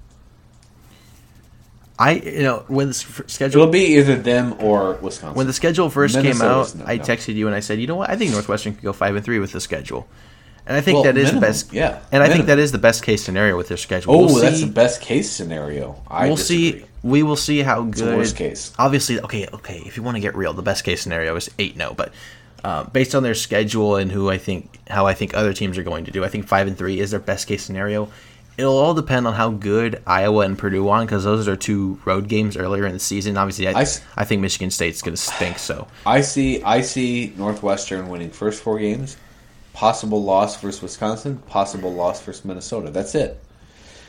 Speaker 3: I you know when the schedule
Speaker 4: It'll be either them or Wisconsin.
Speaker 3: when the schedule first came out,
Speaker 4: no-
Speaker 3: I texted you and I said, you know what, I think Northwestern could go five and three with the schedule, and I think
Speaker 4: Well,
Speaker 3: that is
Speaker 4: minimum,
Speaker 3: the best.
Speaker 4: yeah,
Speaker 3: and I think that is the best case scenario with their schedule.
Speaker 4: oh,
Speaker 3: we'll
Speaker 4: that's the best case scenario. I
Speaker 3: we'll
Speaker 4: disagree.
Speaker 3: see. We will see how
Speaker 4: the
Speaker 3: good.
Speaker 4: worst case.
Speaker 3: Obviously, okay, okay. If you want to get real, the best case scenario is eight no, but. Uh, based on their schedule and who I think, how I think other teams are going to do, I think five and three is their best case scenario. It'll all depend on how good Iowa and Purdue are because those are two road games earlier in the season. Obviously, I think Michigan State's going to stink. So
Speaker 4: I see. I see Northwestern winning first four games. Possible loss versus Wisconsin. Possible loss versus Minnesota. That's it.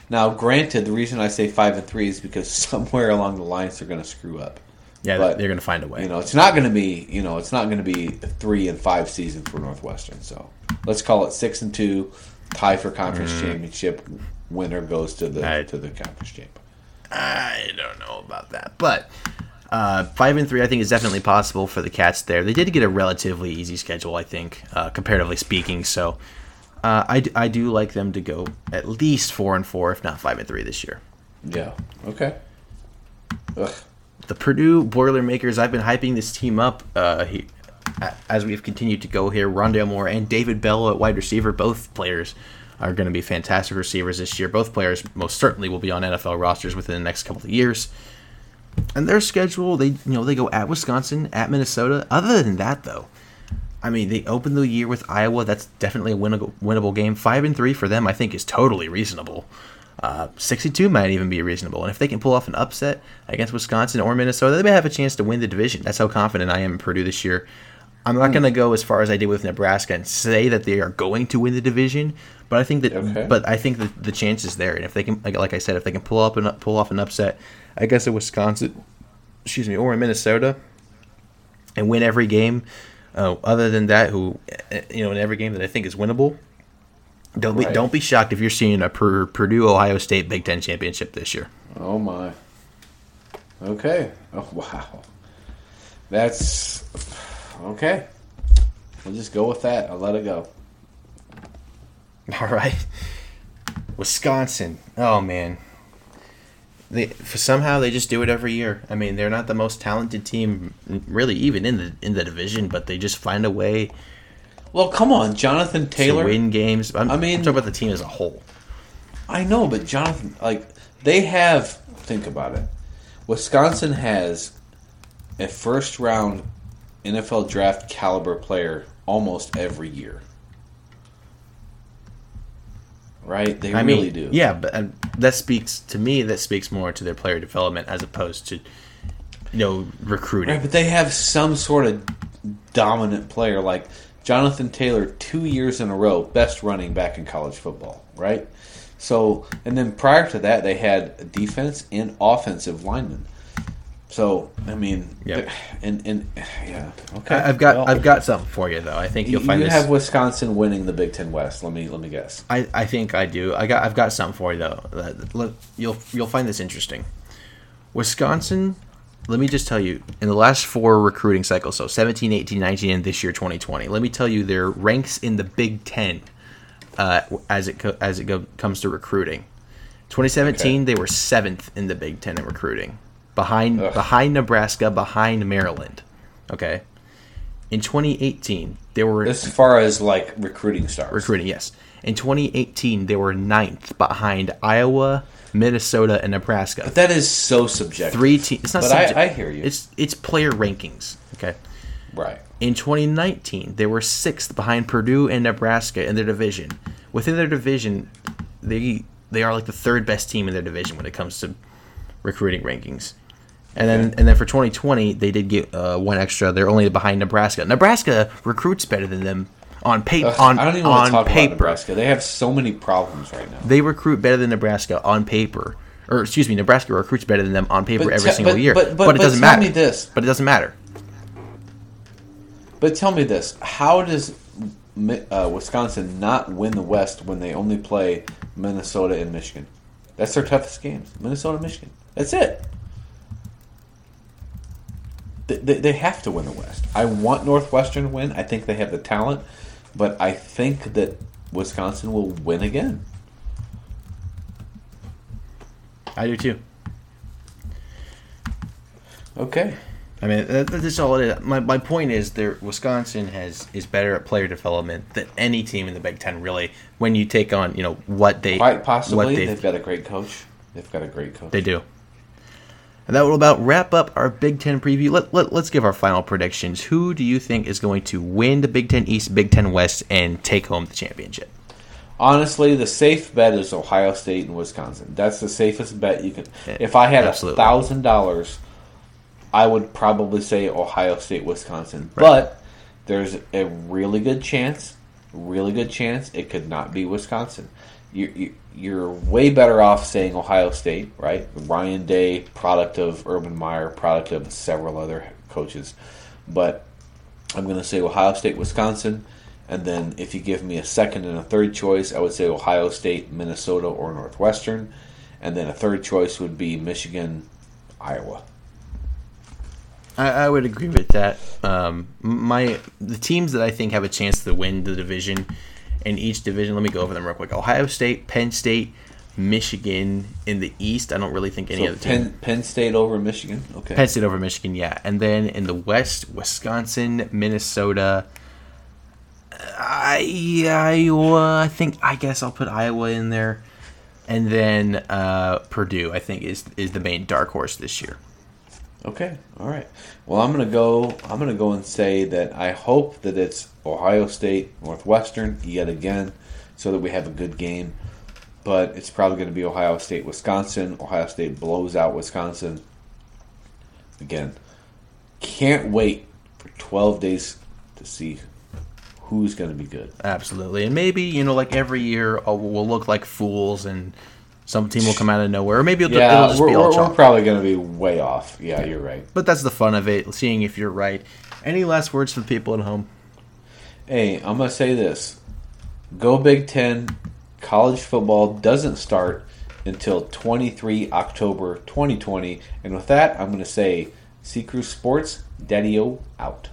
Speaker 4: Now, granted, the reason I say five and three is because somewhere along the lines they're going to screw up.
Speaker 3: Yeah,
Speaker 4: But,
Speaker 3: they're going to find a way.
Speaker 4: You know, it's not going to be. You know, it's not going to be a three and five season for Northwestern. So let's call it six and two, tie for conference championship. Winner goes to the
Speaker 3: Mm. I-
Speaker 4: to the conference champ.
Speaker 3: I don't know about that, but uh, five and three, I think, is definitely possible for the Cats. There, they did get a relatively easy schedule, I think, uh, comparatively speaking. So, uh, I, I do like them to go at least four and four, if not five and three this year.
Speaker 4: Yeah. Okay. Ugh.
Speaker 3: The Purdue Boilermakers, I've been hyping this team up. Uh, he, as we've continued to go here, Rondale Moore and David Bell at wide receiver, both players are going to be fantastic receivers this year. Both players most certainly will be on NFL rosters within the next couple of years. And their schedule, they you know they go at Wisconsin, at Minnesota. Other than that, though, I mean they open the year with Iowa. That's definitely a winnable, winnable game. Five and three for them, I think, is totally reasonable. Uh, 62 might even be reasonable. And if they can pull off an upset against Wisconsin or Minnesota, they may have a chance to win the division. That's how confident I am in Purdue this year. I'm not going to go as far as I did with Nebraska and say that they are going to win the division, but I think that
Speaker 4: Okay.
Speaker 3: but I think that the chance is there, and if they can, like, like I said, if they can pull up and pull off an upset, I guess in Wisconsin, excuse me, or in Minnesota, and win every game. Uh, other than that, who uh, you know, in every game that I think is winnable, don't be
Speaker 4: Right.
Speaker 3: don't be shocked if you're seeing a Pur- Purdue Ohio State Big Ten championship this year.
Speaker 4: Oh my. Okay. Oh wow. That's okay. We'll just go with that. I'll let it go.
Speaker 3: All right. Wisconsin. Oh man. They for somehow they just do it every year. I mean, they're not the most talented team mm, really even in the in the division, but they just find a way
Speaker 4: Well, come on, Jonathan Taylor.
Speaker 3: to win games. I'm,
Speaker 4: I mean-
Speaker 3: I'm talking about the team as a whole.
Speaker 4: I know, but Jonathan, like they have. Think about it. Wisconsin has a first round NFL draft caliber player almost every year. Right? They
Speaker 3: I
Speaker 4: really
Speaker 3: mean,
Speaker 4: do.
Speaker 3: Yeah, but uh, that speaks to me. That speaks more to their player development as opposed to you know recruiting.
Speaker 4: Right, but they have some sort of dominant player like Jonathan Taylor, two years in a row, best running back in college football, right? So, and then prior to that, they had defense and offensive linemen. So, I mean,
Speaker 3: Yeah.
Speaker 4: and and yeah, okay.
Speaker 3: I, I've got
Speaker 4: Well,
Speaker 3: I've got something for you though. I think
Speaker 4: You,
Speaker 3: you'll find
Speaker 4: you
Speaker 3: this.
Speaker 4: have Wisconsin winning the Big Ten West. Let me let me guess.
Speaker 3: I, I think I do. I got I've got something for you though. That- look, you'll you'll find this interesting. Wisconsin, let me just tell you, in the last four recruiting cycles, so 17, 18, 19, and this year 2020, let me tell you their ranks in the Big Ten uh, as it co- as it go, comes to recruiting. 2017, they were seventh in the Big Ten in recruiting, behind
Speaker 4: Ugh.
Speaker 3: behind Nebraska, behind Maryland. Okay. In 2018, they were
Speaker 4: As far as like recruiting stars,
Speaker 3: recruiting. Yes, in 2018 they were ninth behind Iowa, Minnesota, and Nebraska.
Speaker 4: but that is so subjective.
Speaker 3: Three teams. It's not.
Speaker 4: But I- I hear you.
Speaker 3: It's it's player rankings. Okay.
Speaker 4: right?
Speaker 3: In 2019, they were sixth behind Purdue and Nebraska in their division. Within their division, they they are like the third best team in their division when it comes to recruiting rankings. And then and then for 2020, they did get uh, one extra. They're only behind Nebraska. Nebraska recruits better than them on paper. On
Speaker 4: I don't even
Speaker 3: on
Speaker 4: talk
Speaker 3: paper.
Speaker 4: about Nebraska. They have so many problems right now.
Speaker 3: They recruit better than Nebraska on paper. Or excuse me, Nebraska recruits better than them on paper
Speaker 4: But
Speaker 3: every
Speaker 4: te-
Speaker 3: single
Speaker 4: but-
Speaker 3: year.
Speaker 4: but- but-
Speaker 3: it
Speaker 4: but
Speaker 3: doesn't
Speaker 4: tell
Speaker 3: matter.
Speaker 4: me this.
Speaker 3: But it doesn't matter.
Speaker 4: But tell me this: How does uh, Wisconsin not win the West when they only play Minnesota and Michigan? That's their toughest games. Minnesota, Michigan. That's it. They, they, have to win the West. I want Northwestern to win. I think they have the talent, but I think that Wisconsin will win again.
Speaker 3: I do too.
Speaker 4: Okay.
Speaker 3: I mean, that, that's all it is. My, my point is, there Wisconsin has is better at player development than any team in the Big Ten. Really, when you take on you know what they
Speaker 4: Quite possibly,
Speaker 3: what they
Speaker 4: they've got a great coach. They've got a great coach.
Speaker 3: they do. And that will about wrap up our Big Ten preview. Let, let, let's give our final predictions. Who do you think is going to win the Big Ten East, Big Ten West, and take home the championship?
Speaker 4: Honestly, the safe bet is Ohio State and Wisconsin. That's the safest bet you can. If I had a thousand dollars, I would probably say Ohio State, Wisconsin. But there's a really good chance, really good chance it could not be Wisconsin. You, you, you're way better off saying Ohio State, right? Ryan Day, product of Urban Meyer, product of several other coaches. But I'm going to say Ohio State, Wisconsin. And then if you give me a second and a third choice, I would say Ohio State, Minnesota, or Northwestern. And then a third choice would be Michigan, Iowa.
Speaker 3: I, I would agree with that. Um, my the teams that I think have a chance to win the division in each division. Let me go over them real quick. Ohio State, Penn State, Michigan in the East. I don't really think any
Speaker 4: So
Speaker 3: other team.
Speaker 4: Penn, Penn State over Michigan. Okay.
Speaker 3: Penn State over Michigan, yeah. And then in the West, Wisconsin, Minnesota, I, Iowa. I think I guess I'll put Iowa in there, and then uh, Purdue. I think is is the main dark horse this year.
Speaker 4: Okay. All right. Well, I'm gonna go. I'm gonna go and say that I hope that it's Ohio State, Northwestern yet again, so that we have a good game. But it's probably going to be Ohio State, Wisconsin. Ohio State blows out Wisconsin. Again, can't wait for 12 days to see who's going to be good.
Speaker 3: Absolutely, and maybe you know, like every year, uh, we'll look like fools, and some team will come out of nowhere, or maybe it'll,
Speaker 4: Yeah,
Speaker 3: it'll just
Speaker 4: we're,
Speaker 3: be all
Speaker 4: we're, we're probably going to be way off. Yeah, you're right.
Speaker 3: But that's the fun of it, seeing if you're right. Any last words for the people at home?
Speaker 4: Hey, I'm going to say this. Go Big Ten. College football doesn't start until 23 October 2020. And with that, I'm going to say, Sea Cruise Sports, Daddy out.